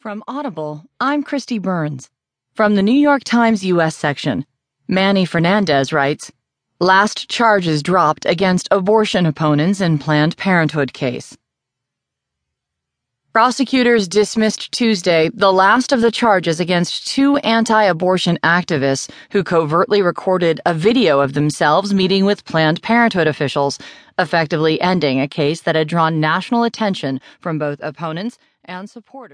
From Audible, I'm Kristi Burns. From the New York Times U.S. section, Manny Fernandez writes Last charges dropped against abortion opponents in Planned Parenthood case. Prosecutors dismissed Tuesday the last of the charges against two anti abortion activists who covertly recorded a video of themselves meeting with Planned Parenthood officials, effectively ending a case that had drawn national attention from both opponents and supporters.